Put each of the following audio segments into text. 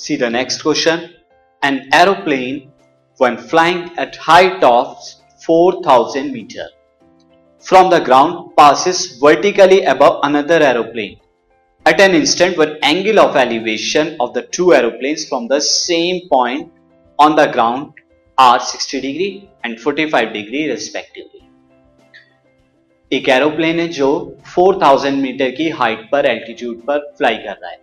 See the next question. An aeroplane, when flying at height of 4000 meter from the ground, passes vertically above another aeroplane at an instant when angle of elevation of the two aeroplanes from the same point on the ground are 60 degree and 45 degree respectively. एक aeroplane है जो 4000 metre की height पर altitude पर fly कर रहा है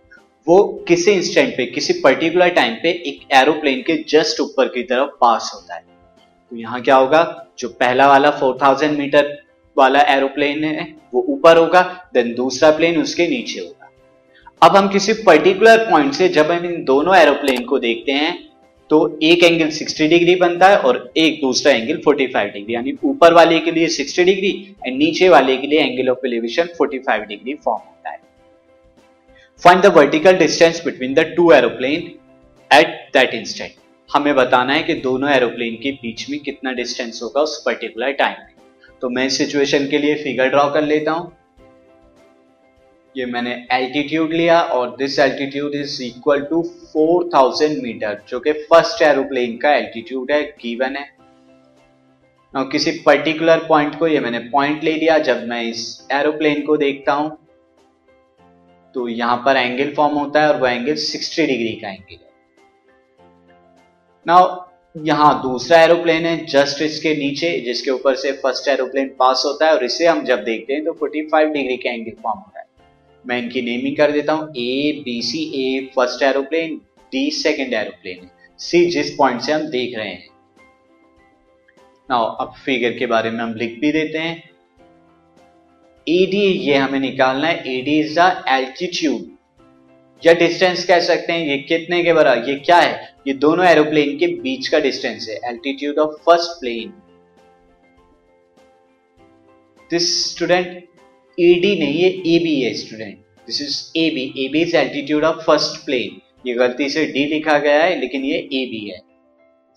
वो किसी इंस्टेंट पे, किसी पर्टिकुलर टाइम पे एक एरोप्लेन के जस्ट ऊपर की तरफ़ पास होता है। तो यहाँ क्या होगा? जो पहला वाला 4000 मीटर वाला एरोप्लेन है, वो ऊपर होगा देन दूसरा प्लेन उसके नीचे होगा। अब हम किसी पर्टिकुलर पॉइंट से जब हम इन दोनों एरोप्लेन को देखते हैं तो एक एंगल 60 डिग्री बनता है और एक दूसरा एंगल 45 डिग्री यानी ऊपर वाले के लिए 60 डिग्री एंड नीचे वाले के लिए angle of elevation 45 degree form होता है। Find the vertical distance between the two aeroplane at that instant हमें बताना है कि दोनों एरोप्लेन के बीच में कितना डिस्टेंस होगा उस पर्टिकुलर टाइम में। तो मैं इस सिचुएशन के लिए फिगर ड्रॉ कर लेता हूँ। ये मैंने एल्टीट्यूड लिया और this altitude is equal to 4000 metre जो कि फ़र्स्ट एरोप्लेन का एल्टीट्यूड है गिवन है। ना किसी पर्टिकुलर पॉइंट को ये मैंने पॉइंट ले लिया, जब मैं इस एरोप्लेन को देखता हूँ। तो यहाँ पर एंगल फॉर्म होता है और वो एंगल 60 डिग्री का एंगल है। नाउ यहाँ दूसरा एरोप्लेन है जस्ट इसके नीचे, जिसके ऊपर से फ़र्स्ट एरोप्लेन पास होता है और इसे हम जब देखते हैं तो 45 डिग्री का एंगल फॉर्म होता है। मैं इनकी नेमिंग कर देता हूँ। A B C A first aeroplane D second aeroplane C जिस पॉइंट से हम देख रहे हैं। नाउ अब फिगर के बारे में हम लिख भी देते हैं। एडी ये हमें निकालना है. एडी इज़ द एल्टीट्यूड या डिस्टेंस कह सकते हैं. ये कितने के बराबर? ये क्या है? ये दोनों एरोप्लेन के बीच का डिस्टेंस है. Altitude of first plane this student AD नहीं है ए बी है student this is A B A B is altitude of first plane ये गलती से डी लिखा गया है, लेकिन ये ए बी है.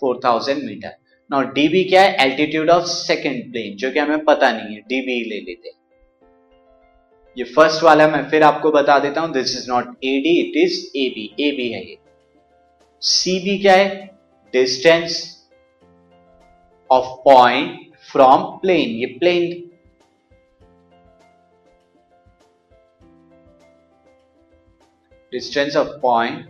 4000 मीटर नाउ डी बी क्या है? एल्टीट्यूड ऑफ़ सेकेंड प्लेन जो कि हमें पता नहीं है. डी बी ले लेते हैं. ये फ़र्स्ट वाला मैं फिर आपको बता देता हूँ this is not A D it is A B A B है ये। सी बी क्या है? Distance of point from plane ये plane distance of point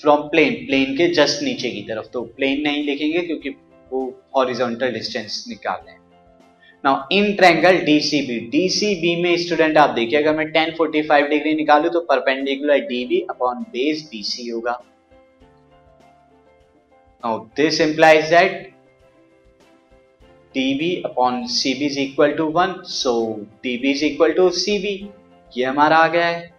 from plane plane के जस्ट नीचे की तरफ़। तो प्लेन नहीं लिखेंगे क्योंकि वो हॉरिजॉन्टल डिस्टेंस निकाल रहे हैं। Now in triangle DCB DCB में स्टूडेंट आप देखिए, अगर मैं 1045 डिग्री निकालू तो perpendicular DB upon base BC होगा। Now this implies that db upon cb is equal to 1 so db is equal to cb ये हमारा आ गया है।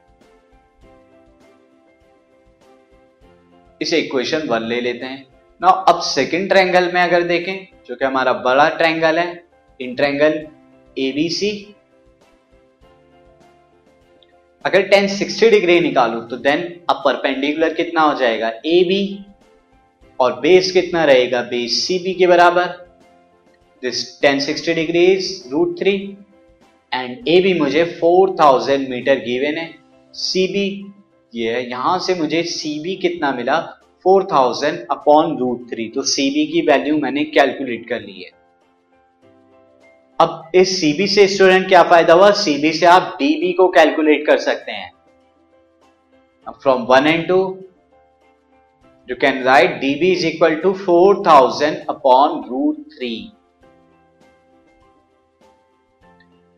इसे इक्वेशन वन ले लेते हैं। ना अब सेकंड ट्रायंगल में अगर देखें, जो कि हमारा बड़ा ट्रायंगल है इन ट्रायंगल एबीसी अगर टेन सिक्सटी डिग्री निकालू तो देन अब परपेंडिकुलर कितना हो जाएगा? ए बी और बेस कितना रहेगा? बेस सी बी के बराबर। This tan sixty degree is root three and A B मुझे 4000 मीटर गिवेन है। सी बी ये है, यहाँ से मुझे सी बी कितना मिला? 4000 अपॉन रूट थ्री तो सी बी की वैल्यू मैंने कैलकुलेट कर ली है। अब इस सीबी से स्टूडेंट क्या फ़ायदा हुआ? सीबी से आप डीबी को कैलकुलेट कर सकते हैं। From one and two you can write DB is equal to four thousand upon root three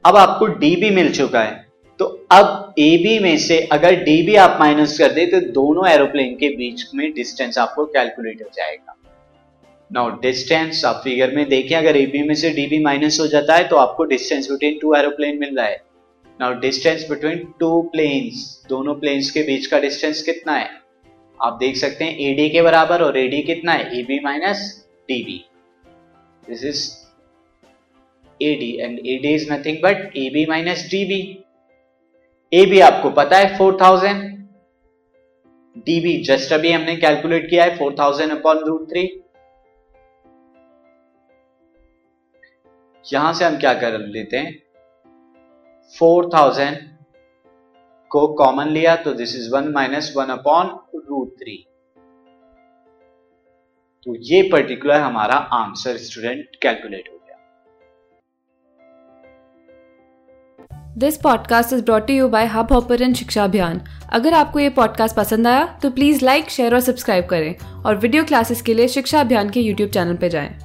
अब आपको डीबी मिल चुका है। तो अब ए बी में से अगर डीबी आप माइनस कर दे तो दोनों एरोप्लेन के बीच में डिस्टेंस आपको कैलकुलेट हो जाएगा। नाउ डिस्टेंस आप फिगर में देखें, अगर ए बी में से डीबी माइनस हो जाता है तो आपको डिस्टेंस बिटवीन टू एरोप्लेन मिल रहा है। Now distance between two planes दोनों प्लेन्स के बीच का डिस्टेंस कितना है? आप देख सकते हैं एडी के बराबर और एडी कितना है? A B minus D B this is AD and AD is nothing but AB minus DB. AB आपको पता है 4000 DB जस्ट अभी हमने कैलकुलेट किया है 4000 अपॉन रूट थ्री यहाँ से हम क्या कर लेते हैं? 4000 को कॉमन लिया तो this is one minus one upon root three तो ये पर्टिकुलर हमारा आंसर स्टूडेंट कैलकुलेट हो गया। This podcast is brought you by Hubhopper Shiksha Abhiyan अगर आपको ये पॉडकास्ट पसंद आया तो प्लीज़ लाइक शेयर और सब्सक्राइब करें। और वीडियो क्लासेस के लिए शिक्षा अभियान के यूट्यूब चैनल पर जाएँ।